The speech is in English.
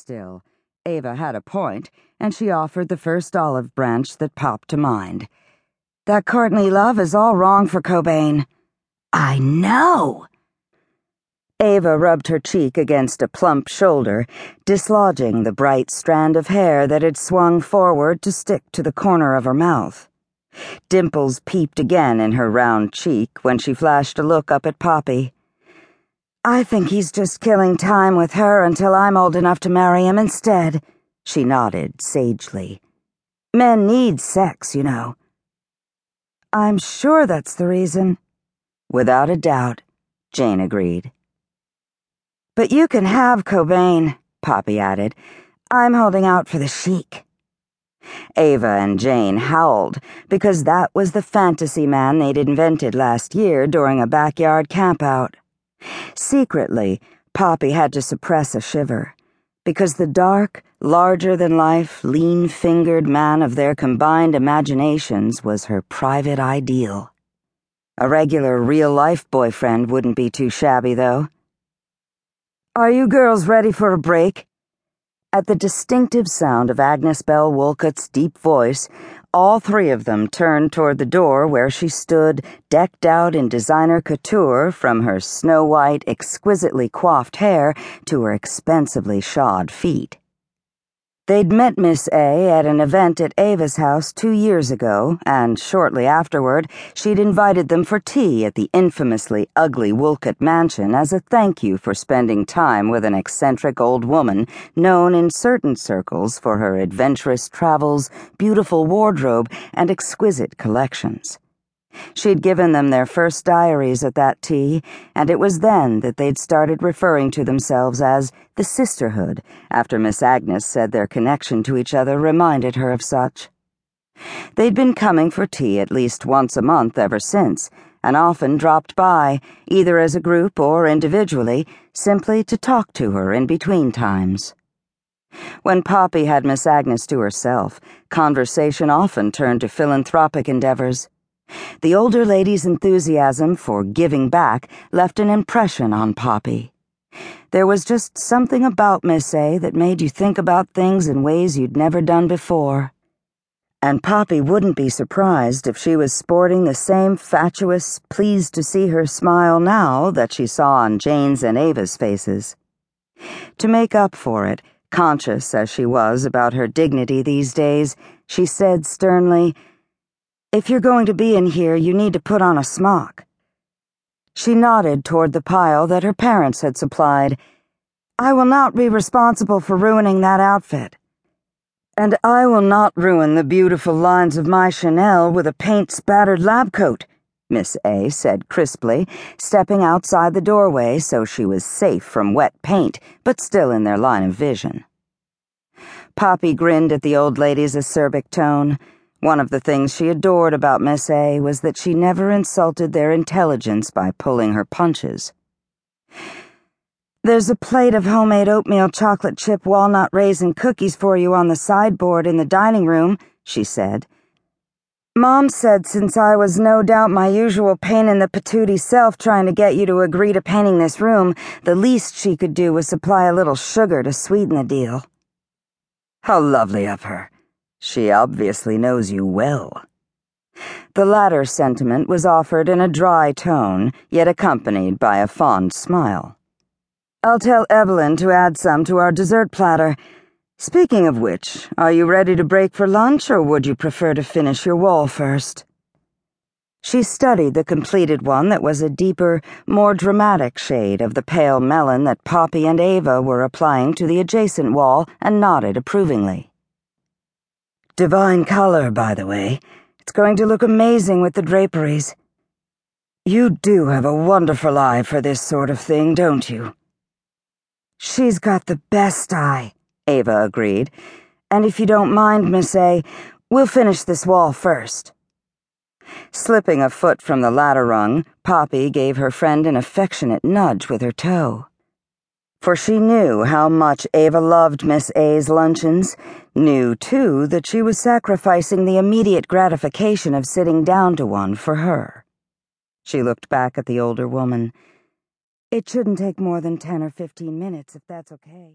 Still, Ava had a point, and she offered the first olive branch that popped to mind. That Courtney Love is all wrong for Cobain. I know. Ava rubbed her cheek against a plump shoulder, dislodging the bright strand of hair that had swung forward to stick to the corner of her mouth. Dimples peeped again in her round cheek when she flashed a look up at Poppy. I think he's just killing time with her until I'm old enough to marry him instead, she nodded sagely. Men need sex, you know. I'm sure that's the reason. Without a doubt, Jane agreed. But you can have Cobain, Poppy added. I'm holding out for the Sheik. Ava and Jane howled because that was the fantasy man they'd invented last year during a backyard campout. Secretly, Poppy had to suppress a shiver, because the dark, larger than life, lean fingered man of their combined imaginations was her private ideal. A regular real life boyfriend wouldn't be too shabby, though. Are you girls ready for a break? At the distinctive sound of Agnes Bell Wolcott's deep voice, all three of them turned toward the door where she stood, decked out in designer couture from her snow white, exquisitely coiffed hair to her expensively shod feet. They'd met Miss A at an event at Ava's house two years ago, and shortly afterward, she'd invited them for tea at the infamously ugly Wolcott mansion as a thank you for spending time with an eccentric old woman known in certain circles for her adventurous travels, beautiful wardrobe, and exquisite collections. She'd given them their first diaries at that tea, and it was then that they'd started referring to themselves as the Sisterhood, after Miss Agnes said their connection to each other reminded her of such. They'd been coming for tea at least once a month ever since, and often dropped by, either as a group or individually, simply to talk to her in between times. When Poppy had Miss Agnes to herself, conversation often turned to philanthropic endeavors. The older lady's enthusiasm for giving back left an impression on Poppy. There was just something about Miss A that made you think about things in ways you'd never done before. And Poppy wouldn't be surprised if she was sporting the same fatuous, pleased to see her smile now that she saw on Jane's and Ava's faces. To make up for it, conscious as she was about her dignity these days, she said sternly, if you're going to be in here, you need to put on a smock. She nodded toward the pile that her parents had supplied. I will not be responsible for ruining that outfit. And I will not ruin the beautiful lines of my Chanel with a paint spattered lab coat, Miss A said crisply, stepping outside the doorway so she was safe from wet paint, but still in their line of vision. Poppy grinned at the old lady's acerbic tone. One of the things she adored about Miss A was that she never insulted their intelligence by pulling her punches. There's a plate of homemade oatmeal chocolate chip walnut raisin cookies for you on the sideboard in the dining room, she said. Mom said since I was no doubt my usual pain in the patootie self trying to get you to agree to painting this room, the least she could do was supply a little sugar to sweeten the deal. How lovely of her. She obviously knows you well. The latter sentiment was offered in a dry tone, yet accompanied by a fond smile. I'll tell Evelyn to add some to our dessert platter. Speaking of which, are you ready to break for lunch, or would you prefer to finish your wall first? She studied the completed one that was a deeper, more dramatic shade of the pale melon that Poppy and Ava were applying to the adjacent wall and nodded approvingly. Divine color, by the way. It's going to look amazing with the draperies. You do have a wonderful eye for this sort of thing, don't you? She's got the best eye, Ava agreed. And if you don't mind, Miss A, we'll finish this wall first. Slipping a foot from the ladder rung, Poppy gave her friend an affectionate nudge with her toe for she knew how much Ava loved Miss A's luncheons, knew, too, that she was sacrificing the immediate gratification of sitting down to one for her. She looked back at the older woman. It shouldn't take more than ten or fifteen minutes, if that's okay.